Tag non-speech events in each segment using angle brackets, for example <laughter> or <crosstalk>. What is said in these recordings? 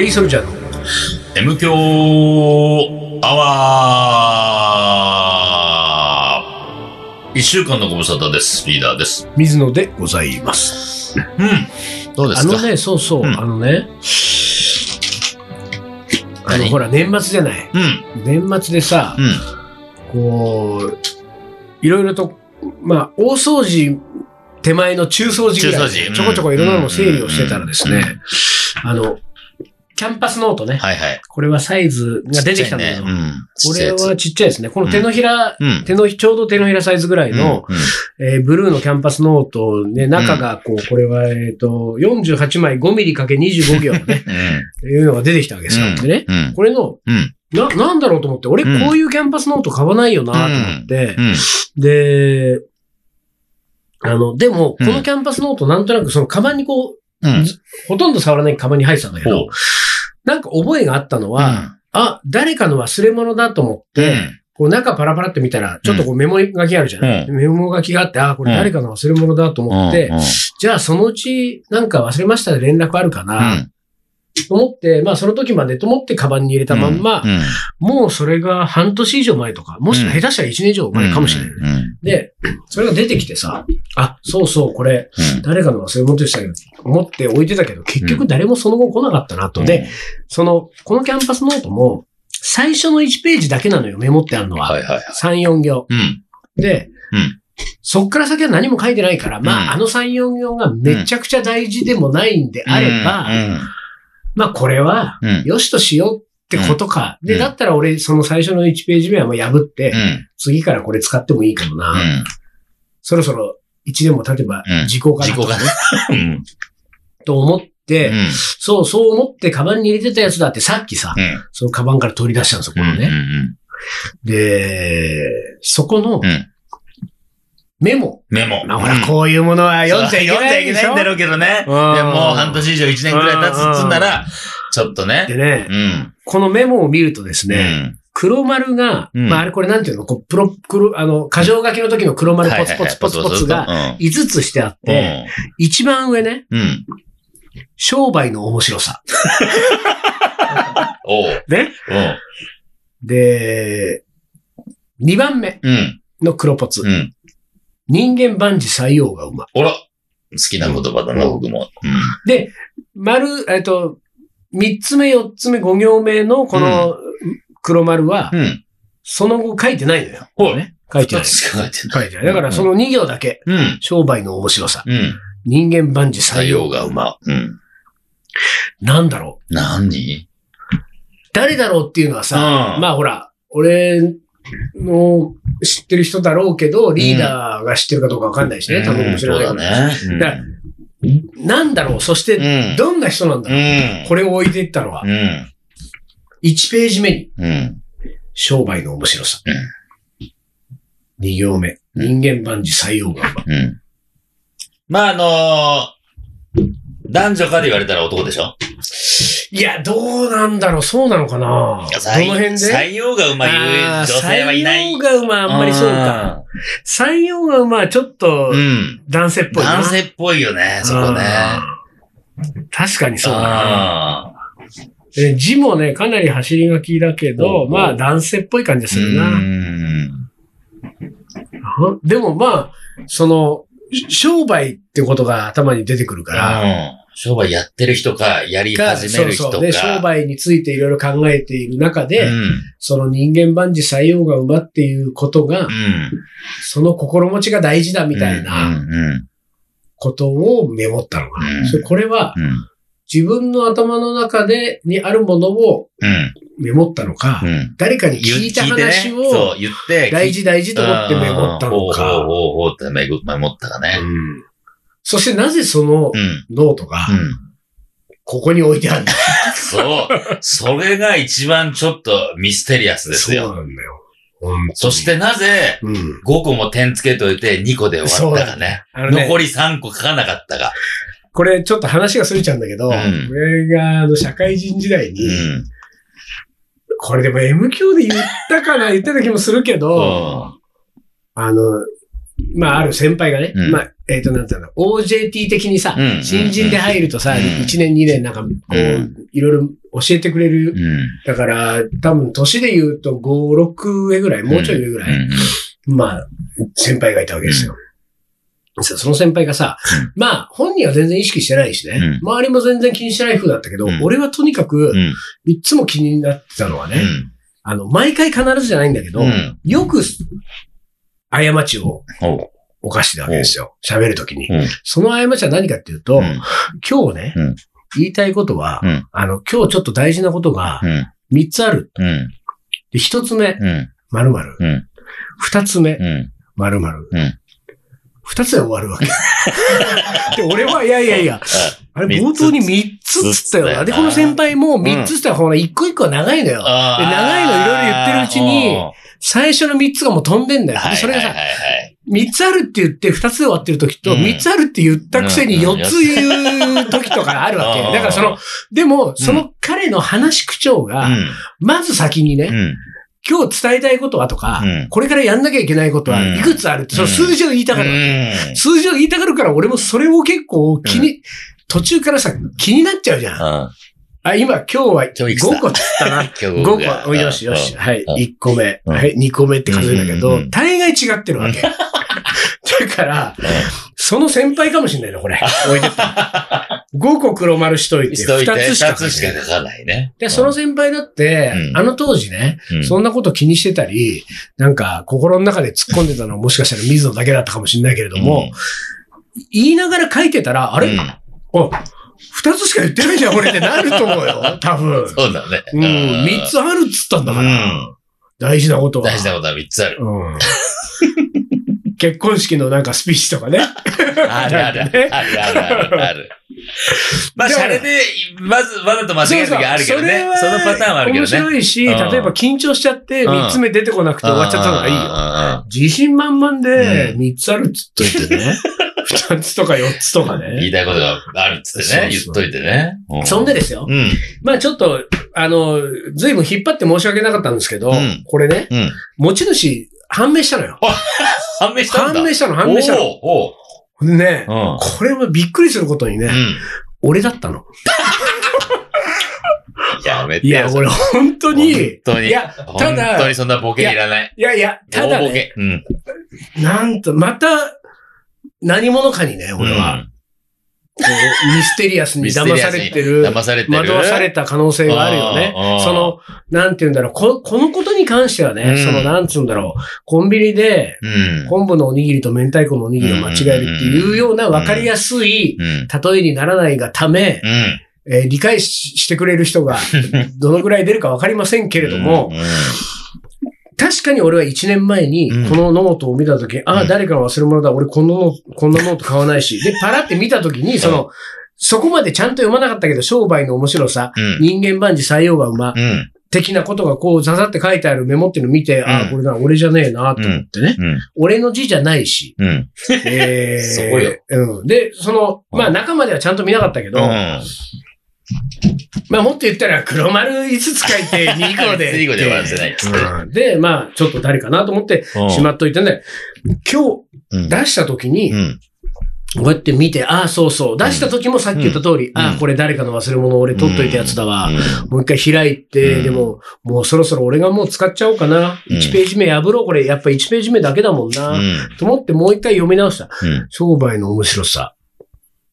リーソルジャーの M 強アワー一週間のご無沙汰です。リーダーです。水野でございます。うん。どうですか？あのね、そうそう、うんあのね、あの何？ほら、年末じゃない。うん。年末でさ、うん。こう、いろいろと、まあ、大掃除手前の中掃除ぐらい中掃除ちょこちょこいろんなのも整理をしてたらですうんね、あの、キャンパスノートね。はいはい。これはサイズが出てきたんだけど、うん。これはちっちゃいですね。この手のひら、うん。手のひ、ちょうど手のひらサイズぐらいの、うん、えーブルーのキャンパスノートで、中がこう、これは、えっ、と、48枚5ミリかけ25行ね、うん。いうのが出てきたわけですよ。うんでね、うん。これの、うん。な、なんだろうと思って、俺うんこういうキャンパスノート買わないよなと思って、うん。で、あの、でも、こうんのキャンパスノートなんとなくそのカバンにこう、うん。ほとんど触らないカバンに入ってたんだけほど、なんか覚えがあったのは、あ、誰かの忘れ物だと思って、こう中パラパラって見たら、ちょっとこうメモ書きあるじゃない、うメモ書きがあって、あ、これ誰かの忘れ物だと思って、うんうんじゃあそのうちなんか忘れましたで連絡あるかうな、ん。と思って、まあその時までと思ってカバンに入れたまんま、うん、もうそれが半年以上前とか、もし下手したら1年以上前かもしれない。うん。で、それが出てきてさ、あ、そうそう、これ、うん。誰かの忘れ物でしたけど、思って置いてたけど、結局誰もその後来なかったなと。で、その、このキャンパスノートも、最初の1ページだけなのよ、メモってあるのは。はいはいはい。3、4行。うん。で、うんそっから先は何も書いてないから、まあ、うんあの3、4行がめちゃくちゃ大事でもないんであれば、まあ、これは。よしとしようってことか。で、うんだったら俺、その最初の1ページ目はもう破って、うん。次からこれ使ってもいいかもな。うん。そろそろ1年も経てばうん時効かな時効かな <laughs> うん。と思って、うん。そう、そう思ってカバンに入れてたやつだってさっきさ、うん。そのカバンから取り出したんですよ、このうん。ね。で、そこのうん。メモ。メモ。まあ、ほら、こういうものは読んじゃいけないでしょ読んじゃいけないんだろうけどね。でうんもう半年以上1年くらい経つっつんなら、ちょっとね。でね、うん。このメモを見るとですうね、ん。黒丸が、うんまあ、あれこれなんていうの？こう、プロ、黒、あの、箇条書きの時の黒丸ポツポツポツポツがが、5つしてあっうんて、一番上ね、うん。商売の面白さ。<laughs> ね。うん。で、2番目うん。の黒ポツ。うん。人間万事採用が馬。ほら。好きな言葉だな、僕も。で、丸、えっと、3つ目、4つ目、5行目のこの黒丸はう、ん。その後書いてないのよ。ほうね。書いて二ない。書いてない。書いてない。だからその2行だけ、うん。商売の面白さ。うん。人間万事採採用用が馬。うん。なんだろう。何？誰だろうっていうのはさ、うんまあほら、俺の知ってる人だろうけど、リーダーが知ってるかどうかわかんないしね、多分かもしれないそうから。だね。なんだろう？そして、うん。どんな人なんだろう、うん。これを置いていったのはう、ん。1ページ目に、うん。商売の面白さ。うん2行目、人間万事採用が。まあ、あのー男女かで言われたら男でしょ？いや、どうなんだろうそうなのかなどの採辺で？採用が馬言う女性はいない。採用が馬あんまりそうか。採用が馬はちょっとうん。男性っぽいな。男性っぽいよね、そこね。うん確かにそうだな。あえ字もね、かなり走り書きだけど、まあ男性っぽい感じがするうな。ん。うんでもまあ、その、し商売ってことが頭に出てくるから、うん商売やってる人か、やりか始める人か。そうそうで、商売についていろいろ考えている中で、うん。その人間万事採用が馬っていうことが、うん。その心持ちが大事だみたいな。ことをメモったのかな。うんこれはうん。自分の頭の中でにあるものをうん。メモったのか、うん。誰かに聞いた話を。大事大事と思ってメモったのか。ほうほうほうってメモったかね。うんそしてなぜそのうん。ノートがうん。ここに置いてあるんだそう。それが一番ちょっとミステリアスですそうよ。なんだよ。そし、てなぜ、うん。5個も点つけといて2個で終わったかね。ね残り3個書かなかったか。これちょっと話がずれちゃうんだけど、ん俺があの社会人時代に、うん。これでも M 級で言ったかな言ってた気もするけど、うんあの、まあ、ある先輩がね、うんまあ、えっ、と、なんていうの、OJT 的にさ、うん新人で入るとさ、うん。1年2年なんか、こう、うん。いろいろ教えてくれる。うん。だから、多分、年で言うと5、6上ぐらい、もうちょい上ぐらい、うんまあ、先輩がいたわけですよ。さその先輩がさ、まあ、本人は全然意識してないしね、うん。周りも全然気にしてない風だったけど、うん。俺はとにかくう、ん。いつも気になってたのはね、うん。あの、毎回必ずじゃないんだけど、うん。よく、過ちをおう犯してたわけですよ。喋るときに。うんその過ちは何かっていうと、うん今日ね、うん言いたいことは、うんあの、今日ちょっと大事なことがうん。3つある。うん。で、1つ目、うん。〇〇。うん。2つ目、うん。〇〇。うん2つで終わるわけ。<laughs> で、俺は、いやいやいや、あれ冒頭に3つっつったよな。で、この先輩も3つっつったら、ほら、1個1個は長いのよ。で長いのいろいろ言ってるうちに最初の3つがもう飛んでんだよ。それがさ3つあるって言って2つで終わってる時と、うん3つあるって言ったくせにうん4つ言う時とかあるわけ。うんだからその、でも、その彼の話し口調が、まず先にね、うん。今日伝えたいことはとか、うんこれからやんなきゃいけないことはうんいくつあるって、その数字を言いたがるわけ。うん。数字を言いたがるから、俺もそれを結構気に、途中からさ、気になっちゃうじゃん。うん。あ、今、今日は今日いくつだ？5個っつったな。<laughs> 今日5が個。およしよし。うんはい。うん1個目。うんはい。2個目って数えだけど大概違ってるわけ。だから、その先輩かもしれないな、これ。置いてった。5個黒丸しといて、しといて、2つしか二つしか書かないね。で、その先輩だって、うんあの当時ね、うんそんなこと気にしてたり、なんか心の中で突っ込んでたのはもしかしたら水野だけだったかもしれないけれども、言いながら書いてたら、あれ、うんあ、二つしか言ってないじゃん、これってなると思うよ、<laughs> 多分。そうだね。うん、三つあるっつったんだから、うん大事なことは。大事なことは三つある。うん。結婚式のなんかスピーチとかね。あるある。<laughs> あるあるあるある。まあ、だからシャレで、まず、わざと間違える時あるけどね。そのパターンはあるけどね。面白いし、うん例えば緊張しちゃって、うん三つ目出てこなくて終わっちゃったのがいいよ。よ。自信満々でう、ん三つあるっつっといてね。<laughs> 二つとか四つとか言いね。たいことがあるっつってね。言っといてね。うそんでですよ。うん。まあちょっと、あの、ずいぶん引っ張って申し訳なかったんですけど、うんこれね、うん。持ち主、判明したのよ。<laughs> 判明したんだ。判明したの、判明したの。おうでね、おうこれはびっくりすることにね、うん。俺だったの。<laughs> やめてよ。いや、俺本当に、本当に。いや、た本だ当にそんなボケいらない。いやいや、ただね、大ボケ。うん。なんと、また、何者かにね、俺は、ミステリアスに騙されてる、騙されてる。惑わされた可能性があるよね。その、なんて言うんだろう、ここのことに関してはね、うんその、なんつうんだろう、コンビニで、うん。昆布のおにぎりと明太子のおにぎりを間違えるっていうような分かりやすいうん。例えにならないがため、うん。えー理解ししてくれる人がどのぐらい出るか分かりませんけれども、うん、確かに俺は1年前にうんこのノートを見たとき、ああ、うん誰かの忘れ物だ、俺このこんなノート買わないし、で、パラって見たときに、その、そこまでちゃんと読まなかったけど、商売の面白さ、うん。人間万事塞翁が馬、うん。的なことがこう、ざざって書いてあるメモっていうのを見て、ああ、うんこれだ、俺じゃねえな、と思ってね。うん。俺の字じゃないし。うん。えー、<laughs> そこよ。うん。で、その、まあうん中まではちゃんと見なかったけど、うん。まあもっと言ったら黒丸5つ書いて2個で。2個で終わらせないっつってうんで、まあちょっと誰かなと思ってしまっといてね。今うん日出した時にう、ん。こうやって見て、ああ、そうそう。出した時もさっき言った通り、うんああ、これ誰かの忘れ物俺取っといたやつだわ。うんもう一回開いて、うんでも、もうそろそろ俺がもう使っちゃおうかな。うん1ページ目破ろう。これやっぱ1ページ目だけだもんな。うん。と思ってもう一回読み直した。うん。商売の面白さ。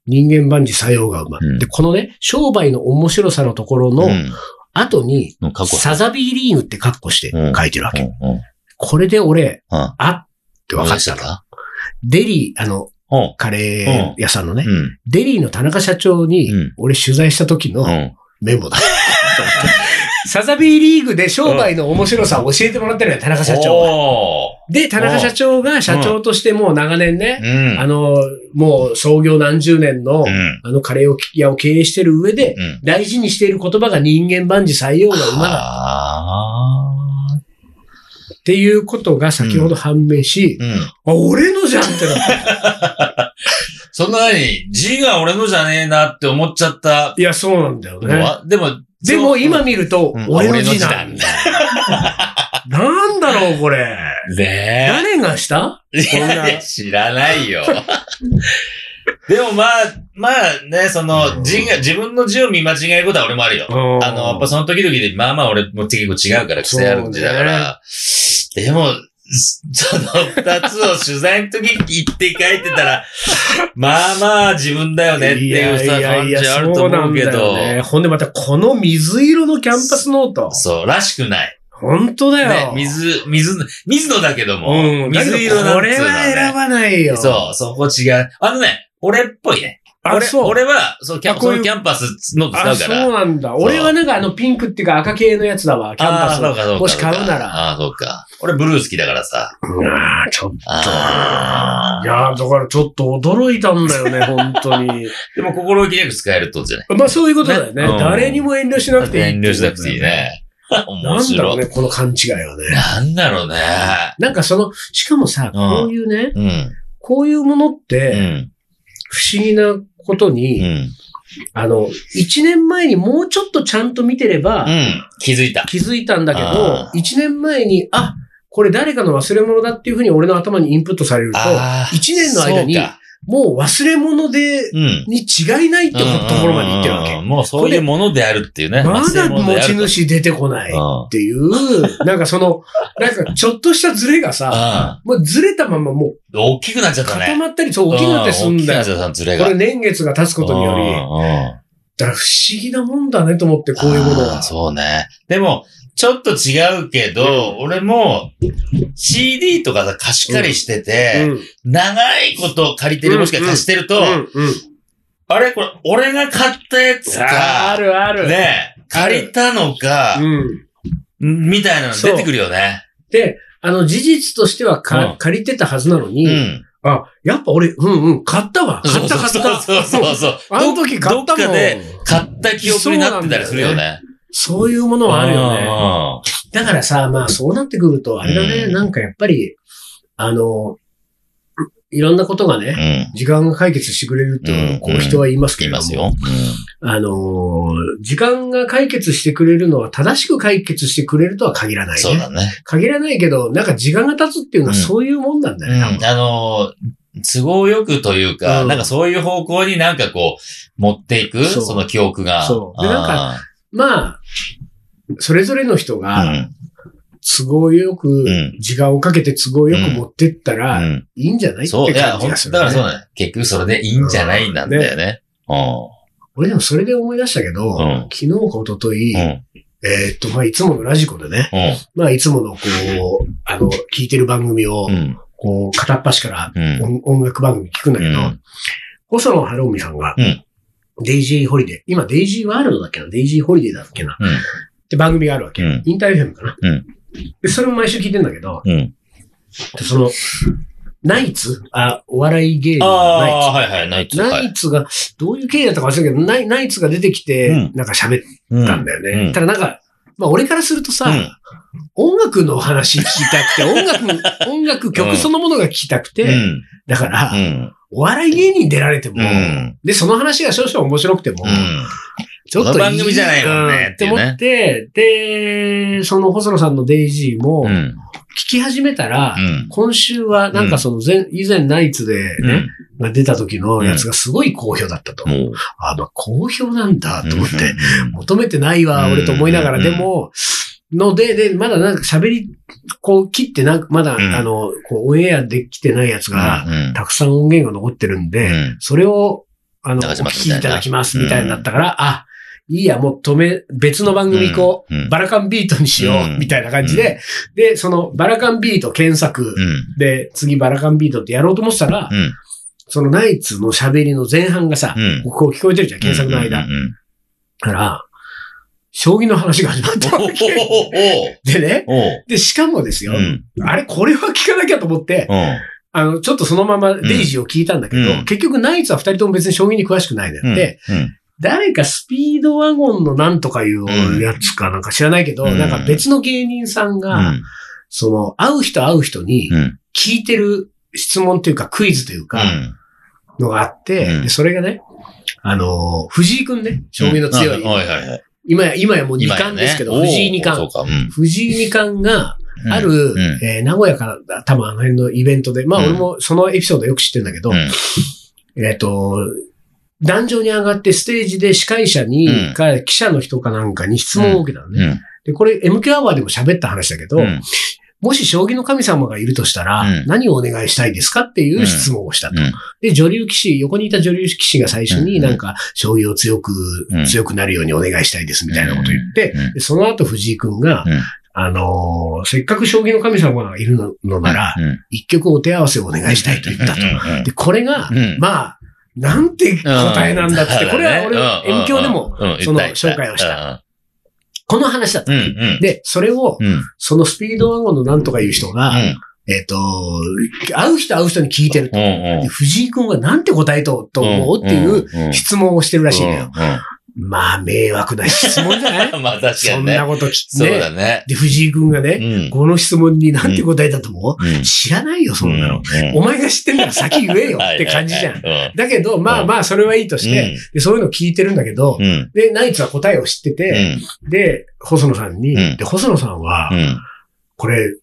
人間万事作用が馬。うんで、このね、商売の面白さのところのうん後に。サザビーリーグってカッコしてうん書いてるわけ。うん。うん。これで俺、ああって分かったの。デリー、あの、うん。カレー屋さんのね、うん。デリーの田中社長にうん、俺取材した時のうん。メモだ。<laughs> サザビーリーグで商売の面白さを教えてもらってるのよ、田中社長が。おで、田中社長が社長としてもう長年ね。あの、もう創業何十年の、うん。あのカレー屋を経営してる上で、うん。大事にしている言葉が人間万事採用が馬だあっていうことが先ほど判明しー、うん。あ、俺のじゃんってなった。<laughs> そんなに、字が俺のじゃねえなって思っちゃったいや、そうなんだよのね。は、でも、でも今見るとうん、俺の字なんだ。なんだろう、これ。ね誰がした？こんな知らないよ。<laughs> でもまあ、まあね、その、字が、自分の字を見間違えることは俺もあるよ。あの、やっぱその時々で、まあまあ俺も結構違うから、癖ある字だから。でも、その二つを取材の時に言って書いてたら、<laughs> まあまあ自分だよねっていうさ、感じあると思うけど。ほんでまたこの水色のキャンパスノート。そう、らしくない。本当だねよ。、水、水、水野だけども、うん。水色なんこれつうのはねは選ばないよ。そう、そこ違う。あのね、俺っぽいね。俺、あそう俺は、そう、キャそのキャンパスの使あ、うから。そうなんだ。俺はなんかあのピンクっていうか赤系のやつだわ、キャンパスあーそうかそうかもし買うなら。ああ、そうか。俺ブルー好きだからさ。うわーちょっと。あいやーだからちょっと驚いたんだよね、<laughs> 本当に。でも心置きなく使えるってことじゃない？まあそういうことだよね。ねうん誰にも遠慮しなくていい。遠慮しなくていい。ね。面白い。なんだろうね、この勘違いはね。なんだろうね。なんかその、しかもさ、うんこういうね、うん。こういうものっうて、ん。不思議なことうに、ん。あの、一年前にもうちょっとちゃんと見てればう、ん。気づいた。気づいたんだけど一年前に、あ、これ誰かの忘れ物だっていうふうに俺の頭にインプットされると。一年の間にもう忘れ物で、うん。に違いないってところまで言ってるわけ。うんもうそういうものであるっていうね。まだ持ち主。主出てこないっていう、なんかその、なんかちょっとしたズレがさ、もうずれたままもうん。大きくなっちゃっうたね。固まったり、そう大きくなってすんだよ。これ年月が経つことにより。だから不思議なもんだねと思って、こういうものは。そうね。でも、ちょっと違うけど、俺も CD とかさ貸し借りしてて、うん長いこと借りてるもしくは貸してると、あれこれ、俺が買ったやつあか、るある。ね、借りたのかう、ん。みたいなの出てくるよね。で、あの、事実としてはか、うん借りてたはずなのに、うん。あ、やっぱ俺、うんうん、買ったわ。買った買った。そうそうそうそう。<laughs> あの時買ったもん。どっかで買った記憶になってたりするよね。そういうものはあるよね。ね。だからさ、まあそうなってくると、あれだね、うんなんかやっぱり、あの、いろんなことがね、うん。時間が解決してくれるって、うんこう人は言いますけれども、いますよ。あのー、時間が解決してくれるのは正しく解決してくれるとは限らないね。そうだね。限らないけど、なんか時間が経つっていうのはうんそういうもんなんだうん。よね、あのー、都合よくというか、うんなんかそういう方向になんかこう、持っていく、その記憶が。そうでなんか、まあ、それぞれの人うがん。都合よく、うん。時間をかけて都合よく持ってったうら、ん。いいんじゃないって感じがする、だからそうだね。結局それでいいんじゃないなんだよね。俺でもそれで思い出したけど、うん昨日か一昨日、うん。うん。えーっと、まあ、いつものラジコでね、うん。まあ、いつものこう、あの、聞いてる番組をう、ん。こう、片っ端からうん。音音楽番組聞くんだけど、うん細野晴臣さんが、うん Daisy Holiday、今 Daisy World だっけな、 Daisy Holiday だっけな、うん。って番組があるわけ。うんインター FM かな？うんで、それも毎週聞いてんだけど、うん。でその、ナイツ？あ、お笑い芸人あのナイツ。あ、はいはい、ナイツ。ナはいイツが、どういう経緯だったか忘れたけど、ナイナイツが出てきて、うんなんか喋っうんたんだよね。うんただなんか、まあ俺からするとさ、うん音楽の話聞きたくて、音楽、音楽曲そのものが聞きたくて、うん。だから、うん。お笑い芸人出られても、うん。で、その話が少々面白くても、うん。ちょっとこの番組じゃないもんねうんって思って、で、その細野さんのデイジーもう、ん。聞き始めたら、うん。今週はなんかその前、以前ナイツでね、が出た時のやつがすごい好評だったと。もう。あ、まあ好評なんだと思って、うん求めてないわ、うん俺と思いながら、うんでも、ので、で、まだなんか喋り、こう切ってなんか、まだ、うん。あの、こう、オンエアできてないやつが、うんたくさん音源が残ってるんで、うん。それを、あの、お聞きいただきます、みたいになったから、あ、いいや、もう止め、別の番組行こう、うん。バラカンビートにしよう、うん。みたいな感じで、で、その、バラカンビート検索、うん。で、次バラカンビートってやろうと思ってたら、うん。そのナイツの喋りの前半がさ、うん。こう聞こえてるじゃん、検索の間。から、将棋の話が始まったおわけ。おでね、で、しかもですよ、うん。あれ、これは聞かなきゃと思って、うん。あの、ちょっとそのままデイジーを聞いたんだけど、うん結局ナイツは二人とも別に将棋に詳しくないのよ。で、うん。誰かスピードワゴンのなんとかいうやつかなんか知らないけど、うんなんか別の芸人さんが、うん。その、会う人会う人にうん。聞いてる質問というかクイズというか、うん。のがあって、それがね、あのー、藤井くんね、将棋の強い、はいはいはい。今や、今やもう二冠ですけど、ね。藤井二冠。うん。藤井二冠が、うん。ある、ん。えー名古屋から多分あの辺のイベントで、まあうん。俺もそのエピソードよく知ってるんだけど、うん。えっ、と、壇上に上がってステージで司会者に、うん。か記者の人かなんかに質問を受けたのね。うん。で、これ MQ アワーでも喋った話だけど、うんもし将棋の神様がいるとしたら、うん。何をお願いしたいですかっていう質問をしたと。うん。で、女流棋士、横にいた女流棋士が最初うん。になんか、将棋を強く、うん。強くなるようにお願いしたいですみたいなことを言って、その後藤井くんが、うん。あのーせっかく将棋の神様がいるののなら、うん。一曲お手合わせをお願いしたいと言ったと。うん。で、これが、うん。まあ、なんて答えなんだって、これは俺、うん。M 教でも、うん。その紹介をした。この話だったうん。う。ん。で、それを、うん。そのスピードワゴンのなんとかいう人が、えっ、と、会う人会う人に聞いてると。うん。うんで藤井君はなんて答えとと思うっていう質問をしてるらしいんだよ。まあ、迷惑な質問じゃない？うん。まあ確かそにね。んなこと聞いそうて、だね。で、藤井君がね、うん。この質問になんて答えたと思う、うん知らないよ、そんなの。お前が知ってんなら先言えよって感じじゃん。ん。だけど、まあまあ、それはいいとして、でそういうの聞いてるんだけど、うん。で、ナイツは答えを知ってうて、ん。で、細野さんに、うんで、細野さんは、うん。これ、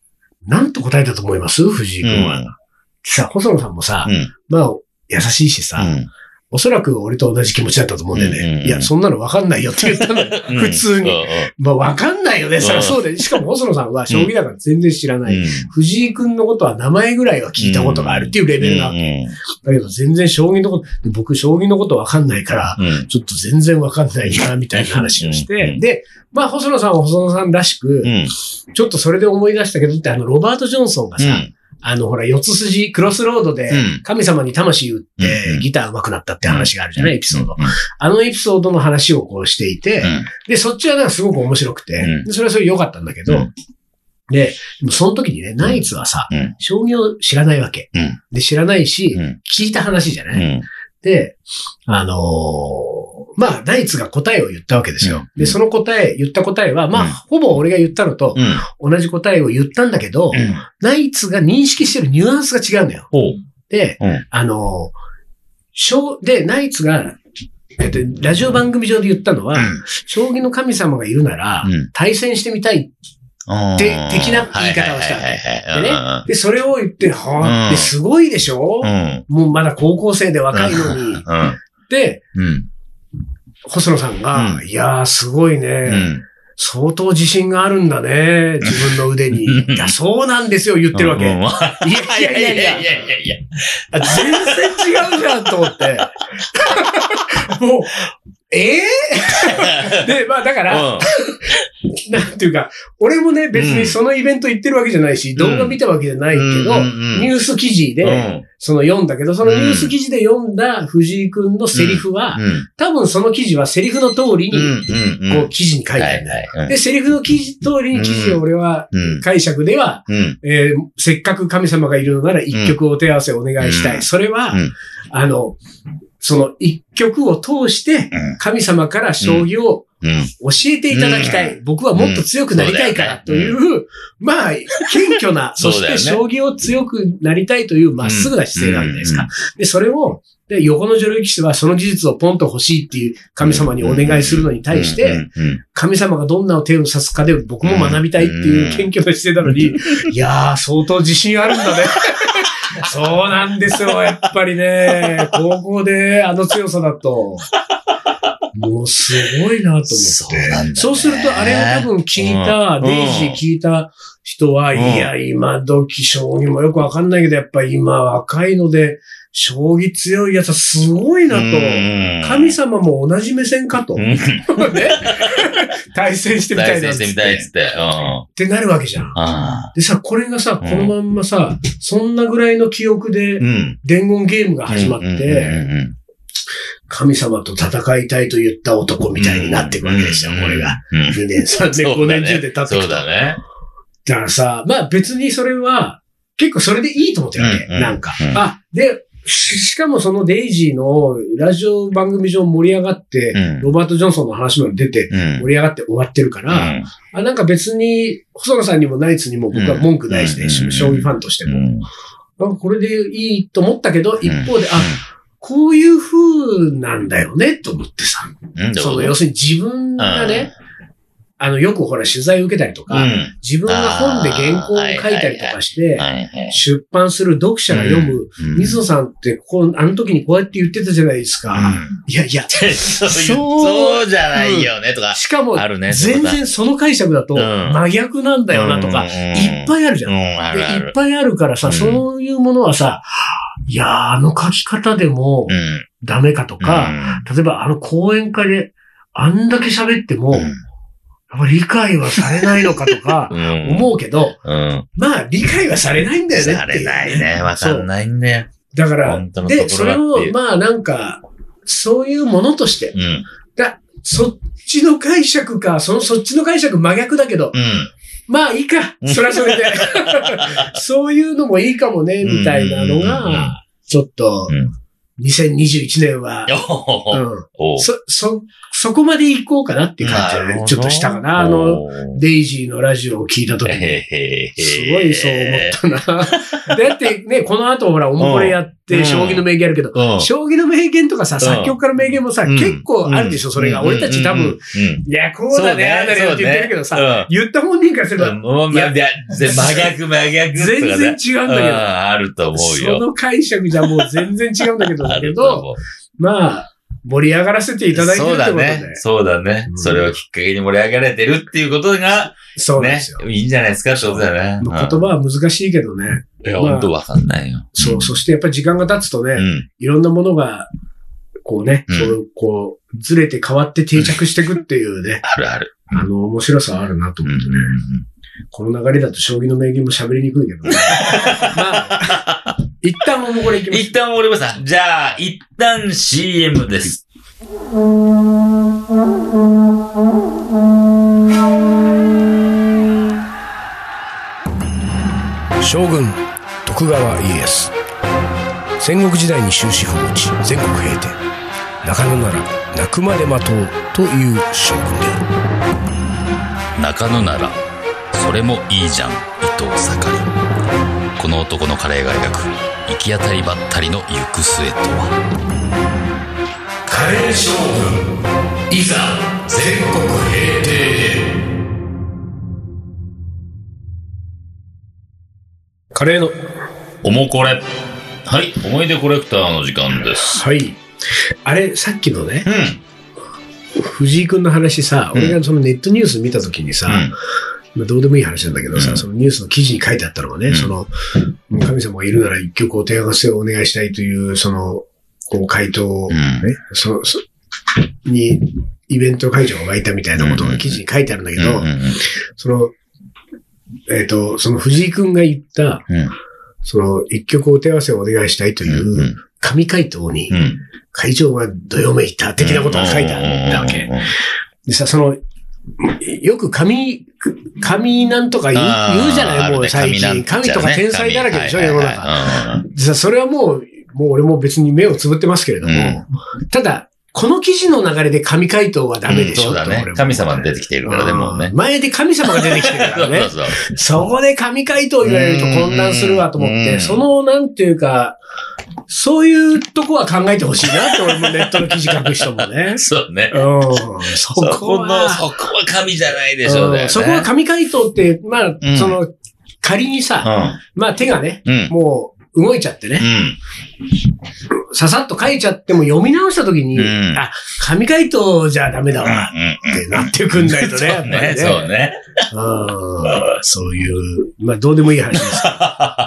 なんと答えたと思います？藤井君は。さ、細野さんもさ、うん。まあ、優しいしさ、うん。おそらく俺と同じ気持ちだったと思うんだよね。うんうんうんいや、そんなのわかんないよって言ったのよ。<laughs> 普通に。まあ、わかんないよね。そりゃそうで。しかも細野さんは将棋だから全然知らない。藤井君のことは名前ぐらいは聞いたことがあるっていうレベルなわけ。だけど全然将棋のこと、で僕将棋のことわかんないから、うん。ちょっと全然わかんないな、みたいな話をして、んで、まあ、細野さんは細野さんらしくう、ん。ちょっとそれで思い出したけどって、あの、ロバート・ジョンソンがさ、うん。あの、ほら、四つ筋、クロスロードでうん、神様に魂打って、んギター上手くなったって話があるじゃない、エピソード。うん。あのエピソードの話をこうしていて、うん。で、そっちはなんかすごく面白くて、それはそれ良かったんだけど、うん。で、でもその時にね、ナイツはさ、うん。将棋を知らないわけ。うん。で、知らないし、うん。聞いた話じゃない、うん。で、あのーまあ、ナイツが答えを言ったわけですよ。うんで、その答え、言った答えは、まあ、うんほぼ俺が言ったのとうん。同じ答えを言ったんだけど、うん。ナイツが認識してるニュアンスが違うんだよ。で、うん。あのー小で、ナイツが、えっと、ラジオ番組上で言ったのは、将棋の神様がいるなら、うん対戦してみたい。うん。て的な言い方をしたではい。で、それを言って、はあ、うんってすごいでしょ、うん。もうまだ高校生で若いのに。うん。で、うん。細野さんが、うんいやー、すごいね、うん。相当自信があるんだね。自分の腕に。う <laughs> んいや、そうなんですよ、言ってるわけ。うんいやいやいやいやいやいやいや。あ全然違うじゃんと思って。<laughs> もう、ええ <laughs> で、まあだから、<laughs> なんていうか、俺もね、別にそのイベント行ってるわけじゃないし、動画見たわけじゃないけど、ニュース記事で、その読んだけど、そのニュース記事で読んだ藤井くんのセリフは、多分その記事はセリフの通りに、こう記事に書いてある。んだよ。で、セリフの記事通りに記事を俺は、解釈では、えーせっかく神様がいるのなら一曲お手合わせお願いしたい。うん。それは、うん。あの、その一曲を通して、神様から将棋を教えていただきたい。僕はもっと強くなりたいからという、まあ、謙虚な、<laughs> そして将棋を強くなりたいというまっすぐな姿勢なんじゃないですか。で、それを、で、横の女流棋士はその技術をポンと欲しいっていう神様にお願いするのに対して、、神様がどんな手を指すかで僕も学びたいっていう謙虚な姿勢なのに、いやー、相当自信あるんだね。そうなんですよ、やっぱりね。高校であの強さだと。もうすごいなと思って。そうなんだねそうすると、あれを多分聞いた、うんデイジー聞いた人は、うんいや、今時将棋もよくわかんないけど、やっぱり今若いので、将棋強いやつはすごいなと。神様も同じ目線かと。<laughs> ね。対戦してみたいなっ。対戦してみたいっつって。うん。ってなるわけじゃん。あでさ、これがさ、うんこのまんまさ、そんなぐらいの記憶で。伝言ゲームが始まって、うん神様と戦いたいと言った男みたいになっていくわけですよ、これが。。うんうん2年、3年、5年、10年経ってくそうと。だね。だからさ、まあ別にそれは、結構それでいいと思ってるわけ。なんか。うんあ、で、ししかもそのデイジーのラジオ番組上盛り上がって、うん。ロバート・ジョンソンの話まで出て、うん。盛り上がって終わってるから、あなんか別に、細野さんにもナイツにも僕は文句ないしね、うん。将棋ファンとしても。うん。なんかこれでいいと思ったけど、一方で、うん。あ、こういう風なんだよね、と思ってさ。うん。その、要するに自分がね、あの、よくほら取材を受けたりとか、うん。自分が本で原稿を書いたりとかして。出版する読者が読む、うん水野さんってこう、あの時にこうやって言ってたじゃないですか。いやいや、<laughs> そうそうじゃないよね、とか。しかも、全然その解釈だとうん真逆なんだよなとか、うんいっぱいあるじゃん。いっぱいあるからさ、うんそういうものはさ、いやー、あの書き方でもうん。ダメかとか、例えばあの講演会であんだけ喋っても、理解はされないのかとか <laughs> う、ん。思うけど、うん。まあ理解はされないんだよねされないね。わかんないんだからで、それをまあなんか、そういうものとして、うん。だそっちの解釈か、そのそっちの解釈真逆だけど、うん。まあいいかう。んそれはそれで。<laughs> そういうのもいいかもね、みたいなのが、ちょっとうん、2021年は、うん。そ、そ、そこまで行こうかなっていう感じはね、ちょっとしたかな。あの、、デイジーのラジオを聞いたときすごいそう思ったな。<laughs> だってね、この後ほら、おもこれやっうん。て、将棋の名言あるけど、うん。将棋の名言とかさ、作曲家の名言もさ、うん。結構あるでしょ、それが。俺たち多分、、うん。いや、こうだね、ああだねって言ってるけどさ、言った本人からすれば、いや、ぜ真逆真逆。全然違うんだけど。うん。あると思うそよ。の解釈じゃもう全然違うんだけど、あだけど。まあ、盛り上がらせていただいてるそうってことで。だね。そうだねう。んそれをきっかけに盛り上がれてるっていうことが、ねそうですよ。、いいんじゃないですかってことだよね。言葉は難しいけどね。いや、まあほんとわかんないよ。そう、そしてやっぱり時間が経つとね、うん。いろんなものが、こうね、うんそうこう、ずれて変わって定着していくっていうね、あるある。あの、面白さはあるなとうん思ってね。この流れだと将棋の名言も喋りにくいけどね。<laughs> まあ、一旦もうこれいきます。一旦俺もさん、じゃあ、一旦 CM です。将軍徳川家康戦国時代に終止符を打ち全国平定中野なら泣くまで待とうという将軍であ中野なら、それもいいじゃん、伊藤盛り。この男のカレーが描く、行き当たりばったりの行く末とは？るカレー将軍いざ全国平定カレーのおもこれ。はい、思い出コレクターの時間です。はいあれさっきのねうん。藤井君の話さ、うん俺がそのネットニュース見たときにさ、まあ、どうでもいい話なんだけどさ、うん。そのニュースの記事に書いてあったのがね、うん。その、神様がいるなら一曲お手合わせをお願いしたいという、その、こう回答をね、うん。そそに、イベント会場が湧いたみたいなことが記事に書いてあるんだけど、その、えっ、と、その藤井君が言った、うん。その一曲お手合わせをお願いしたいというう、ん神回答にう、ん。会場がどよめいた的なことが書いてあったわけ。でさ、その、よく神、神なんとか言うじゃない？もう最近。神とか天才だらけでしょ、世の中。それはもう、もう俺も別に目をつぶってますけれども、ただ、この記事の流れで神回答はダメでしょ、そうだね神様出てきているからね、もうねん。前で神様が出てきてるからね <laughs> そう。そうそこで神回答言われると混乱するわと思っうんて、その、なんていうか、そういうとこは考えてほしいなって、俺もネットの記事書く人もね。<laughs> そうね。うん。そそここの、は、そこは神じゃないでしょうね。うんそこは神回答って、まあ、うんその、仮にさ、まあ手がね、うん。うん。もう動いちゃってね、うん。ささっと書いちゃっても読み直した時に、うんあ、神回答じゃダメだわ、うん。ってなってくんないとね、<laughs> やっぱりね。そうね。うんそういう、まあどうでもいい話で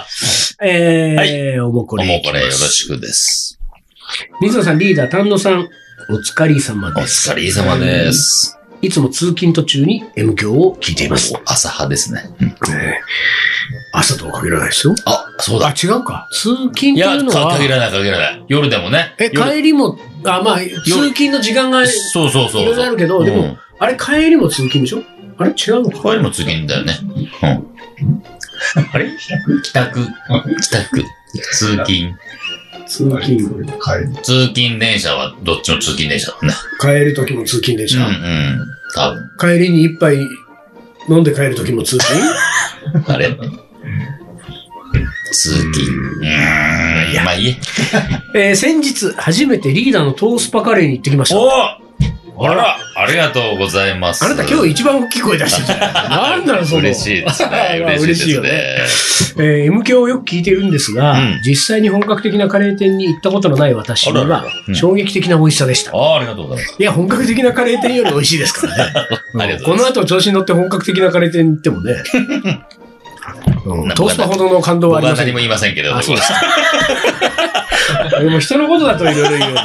す。<laughs> えー、おもこれ。もうこれよろしくです。水野さん、リーダー、丹野さん、お疲れ様おです。疲れ様です。いつも通勤途中に M 響を聞いています。ね朝派ですね。え朝とは限らないですよ。あ、そうあ、だ。違うか。通勤といいや、うのは、か限らない限らない。夜でもね。え、夜帰りも、あ、まあ、通勤の時間がいそうそうそう。ろいろあるけど、でも、あれ帰りも通勤でしょ？あれ？違うのか帰りも通勤だよね。うん。<laughs> あれ？帰宅。帰宅。通勤。通勤。通勤電車はどっちも通勤電車だね。帰る時も通勤電うん車。うん。多分。帰りに一杯飲んで帰る時も通勤？<laughs> あれ？通勤。うーん。いや、まあいいえ。<laughs> えー先日、初めてリーダーのトースパカレーに行ってきました。おあら、ありがとうございます。あなた今日一番大きい声出してるじゃなんなのその。嬉しいですね。<laughs> 嬉しいですよね。ね。えー M 響をよく聞いているんですが、うん実際に本格的なカレー店に行ったことのない私には衝撃的な美味しさでした。ああ、ありがとうございます。いや、本格的なカレー店より美味しいですからね。<laughs> ありがとうこございます。の後調子に乗って本格的なカレー店に行ってもね。<laughs> うんトースパほどの感動はありません僕は何も言いませんけれども。あ、そうですか。<laughs> でも人のことだといろいろ言うん。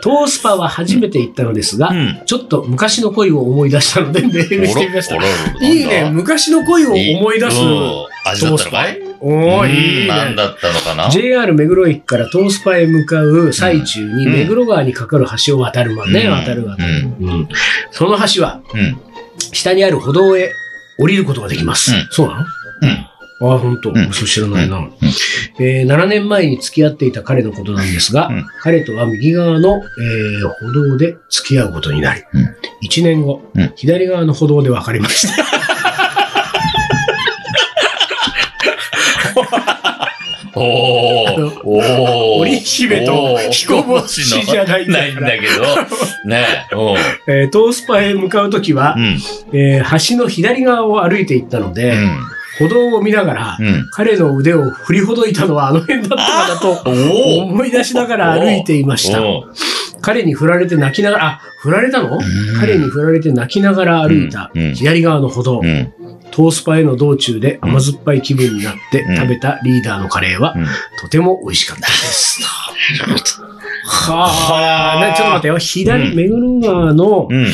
トースパは初めて行ったのですが、うん。ちょっと昔の恋を思い出したのでメールしてみました。いいね、昔の恋を思い出す。うん味だったのかい？おー、いいうん何ね。だったのかな？JR 目黒駅からトースパへ向かう最中にうん目黒川にかかる橋を渡るまで渡る渡る、その橋はうん。下にある歩道へ降りることができます。うんそうなの？うん。ああ、本当、うんそう知らないな、うんえー7年前に付き合っていた彼のことなんですが、うん彼とは右側の、えー歩道で付き合うことになり、うん1年後、うん左側の歩道で別れました。<laughs> おー。おー。織姫と彦星じゃないんだないんだけど。ねえ。えートースパへ向かうときは、うん。えー橋の左側を歩いていったので、歩道を見ながら、うん。彼の腕を振りほどいたのはあの辺だったかなと。思い出しながら歩いていました。彼に振られて泣きながら、あ、振られたの？ん彼に振られて泣きながら歩いた左側の歩道、うん。トースパへの道中で甘酸っぱい気分になってうん食べたリーダーのカレーはうんとても美味しかったです。ははあちょっと待ってよ。左、うん目黒川の、うん。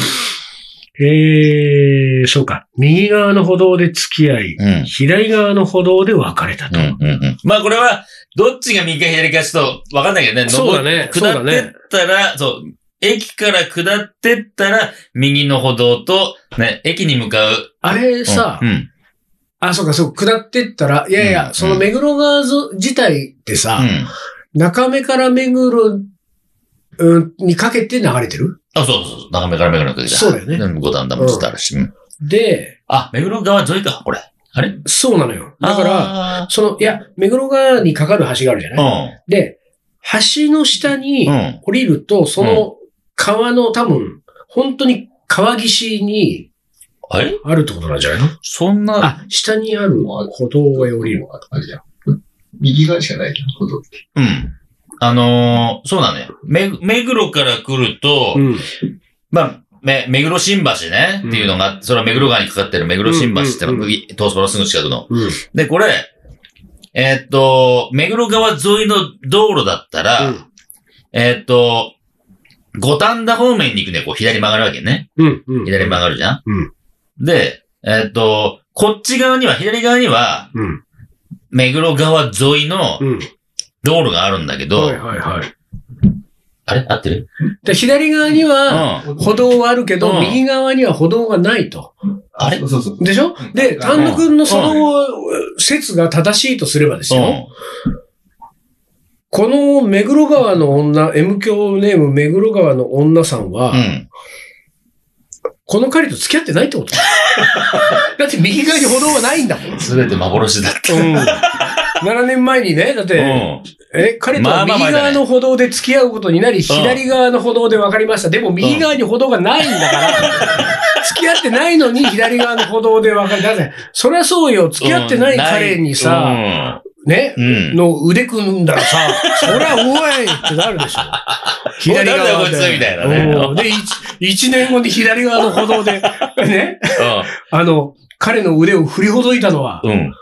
えー、そうか。右側の歩道で付き合い、うん。左側の歩道で別れたと。うん。うん。うん。まあこれは、どっちが右か左かちょっとわかんないけどね。そうだね下ってったら、そう、駅から下ってったら、右の歩道と、ね、駅に向かう。あれさ、うん。あ、そうか、そう、下ってったら、いやいや、うんその目黒川ぞ自体ってさ、うん。中目から目黒、うん、にかけて流れてる？あ、そうそうそう。長めから目黒の時だ。そうだよねん五段ダムってあるし。うんで、あ、目黒川沿いか、これ。あれ？そうなのよ。だから、ら、その、いや、目黒川にかかる橋があるじゃない、うで、橋の下にん。うん。降りると、その川の多分、本当に川岸にあれ？あるってことなんじゃないの？そんな、あ、下にある歩道へ降りる。あれじゃん。右側しかないじゃん、歩道って。うん。あのーそうだね。め、目黒から来ると、うん。まあ、め、目黒新橋ね、っていうのがそれは目黒川にかかってる目黒新橋ってのが、東スパのすぐ近くの。うん。で、これ、えーっと、目黒川沿いの道路だったら、うんえーっと、五反田方面に行くね、こう左曲がるわけね。うん。うん。左曲がるじゃん、うんで、えーっと、こっち側には、左側には、うん。目黒川沿いのうん。道路があるんだけど、はいはいはい。あれ？合ってる？で、左側にうん。は歩道はあるけど、うん右側には歩道がないと。あれ？そうそうそう。でしょ？うんで、うん丹野くんのその説が正しいとすればですよ。うん。この目黒川の女、M 教ネーム目黒川の女さんは、うん。この彼と付き合ってないってこと <laughs> だって右側に歩道はないんだもん。すべて幻だった。うん。7年前にね、だって、うん。え、彼とは右側の歩道で付き合うことになり、左側の歩道で分かりました。でも右側に歩道がないんだから、<laughs> 付き合ってないのに左側の歩道で分かり、だって、そりゃそうよ、付き合ってない彼にさ、ねう、ん。うん。の腕組んだらさ、そりゃ、おいってなるでしょ。左 <laughs> 側おいなんだよこいつみたいなねうんで、一一年後に左側の歩道で、ね、<laughs> あの、彼の腕を振りほどいたのは、うん。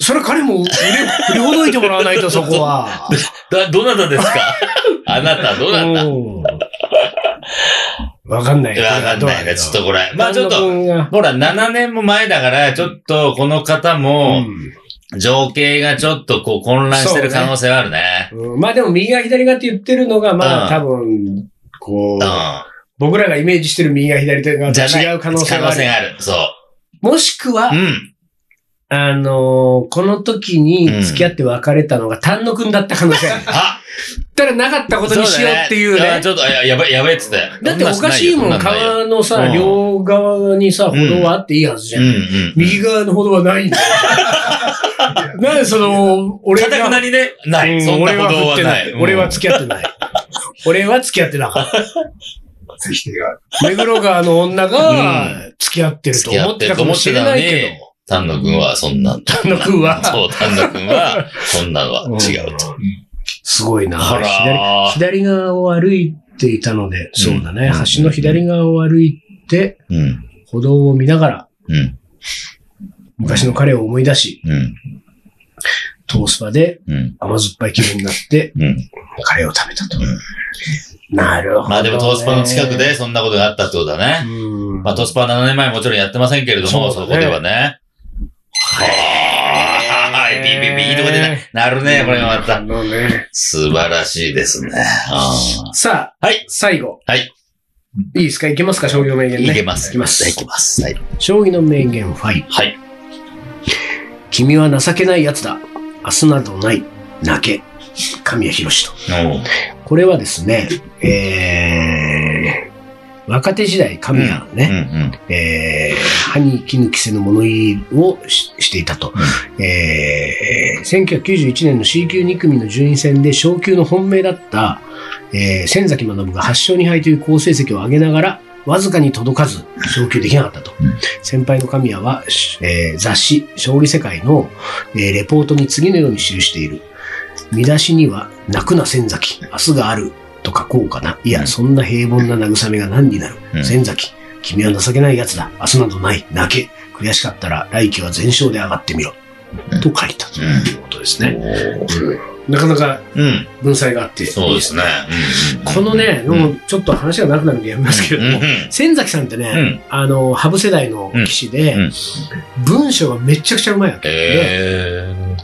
うん。それは彼も振りほどいてもらわないと、そこは。<laughs> だ、どなたですか？<laughs> あなた、どなた？うんわかんない。わかんないね。ちょっとこれ。まあちょっと、と、ほら、7年も前だから、ちょっと、この方うも、ん情景がちょっとこう混乱してる可能性はあるね。うんまあでも右側左側って言ってるのが、まうんあ多分、こう、う僕らがイメージしてる右側左側ん。じゃない。と違う可能性がある。可能性がある。そもしくはう。う、ん。あのーこの時に付き合って別れたのが丹野くんだった可能性ある。<laughs> あたらなかったことにしようっていうね。そだあちょっと、ややばい、やばいっつって。だっておかしいもん、そなないよ川のさ、うん両側にさ、歩道はあっていいはずじゃ。うんんうん。右側の歩道はないんだよ。<laughs> なんでその、俺かたくなにね、ない。うんそんな歩道はない。俺は付き合ってない。俺は付き合ってなかった。<laughs> 目黒川の女が付き合ってると思ってたかもしてれないけど。、<laughs> 丹野くんはそんな。丹野くんはそう、丹野くんは、そんなのは違うと。すごいな。左左側を歩いていたので、そうだね。うん橋の左側を歩いて、うん。歩道を見ながら、うん。昔の彼を思い出し、うん。トースパでうん。甘酸っぱい気分になって、うん。カレーを食べたと。うんなるほど、ね。まあでもトースパの近くでそんなことがあったってことだね。うん、まあトースパは7年前もちろんやってませんけれども、そこではね。はい、ビビビ、いいとこでな、なるね、これがまあた。のね。素晴らしいですね。あさあ、はい最後。はい。いいですか？いけますか？将棋の名ー言ね。いけます。いきます。いけます。はい。将棋の名言5。はい。君は情けない奴だ。明日などない。泣け。神谷博士と。これはですね、えー、若手時代神谷うんね、えー、歯に衣着せぬ物言いをししていたと。えー、1991年の C 級2組の順位戦で昇級の本命だった、えー、千崎学が8勝2敗という好成績を上げながら、わずかに届かず昇級できなかったと。うん先輩の神谷は、えー雑誌、勝利世界の、えーレポートに次のように記している。見出しには、泣くな千崎、明日がある、と書こうかな。いや、そんな平凡な慰めが何になる。うん千崎、君は情けない奴だ。明日などない。泣け。悔しかったら来季は全勝で上がってみろ。うんと書いたということですね。おなかなかうん。文才があって。そうですね。うんこのね、うんもうちょっと話が長くなるんでやめますけれども、千崎さんってね、うんあの、ハブ世代の騎士で、うんうん文章がめちゃくちゃうまいわけ。で、え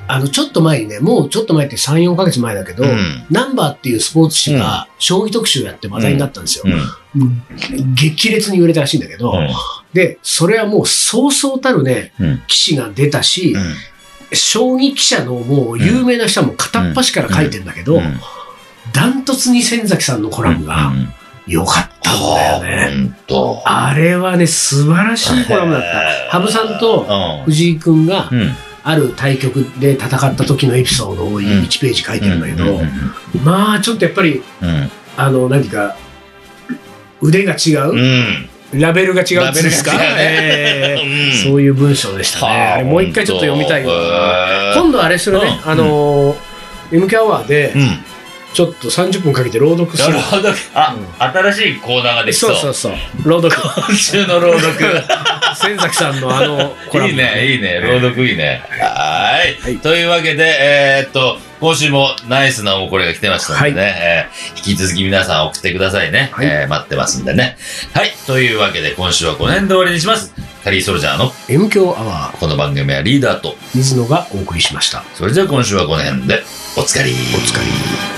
あの、ちょっと前にね、もうちょっと前って3、4ヶ月前だけど、ー。うん。ナンバーっていうスポーツ誌が将棋特集やって話題になったんですよ。うん。もう激烈に売れたらしいんだけど、うんで、それはもうそうそうたるね、うん騎士が出たし、うん将棋記者のもう有名な人はもう片っ端から書いてんだけど、うんダントツに千崎さんのコラムがうん良かったんだよね。あれはね、素晴らしいコラムだった。羽生さんと藤井くんが。ある対局で戦った時のエピソードを1ページ書いてるんだけど、まあちょっとやっぱり、うん。あの、何か、腕が違う、うん。ラベルが違うんですか、ええうんそういう文章でしたね。あれもう一回ちょっと読みたい今度あれするね、うんあのー、MK アワーでう、ん。ちょっと30分かけて朗読する。あ、新しいコーナーができそ。そううそうそう。朗読。今週の朗読。千崎さんのあの。いいね、いいね。朗読いいね。はーい。はいというわけで、えーっと、今週もナイスなおこれが来てましたのでね、はいえー引き続き皆さん送ってくださいね。はいえー待ってますんでね。はい。というわけで、今週はこの辺で終わりにします？カリーソルジャーの M 強アワー、この番組はリーダーと、水野がお送りしました。それじゃあ今週はこの辺で、おつかり。お疲れ。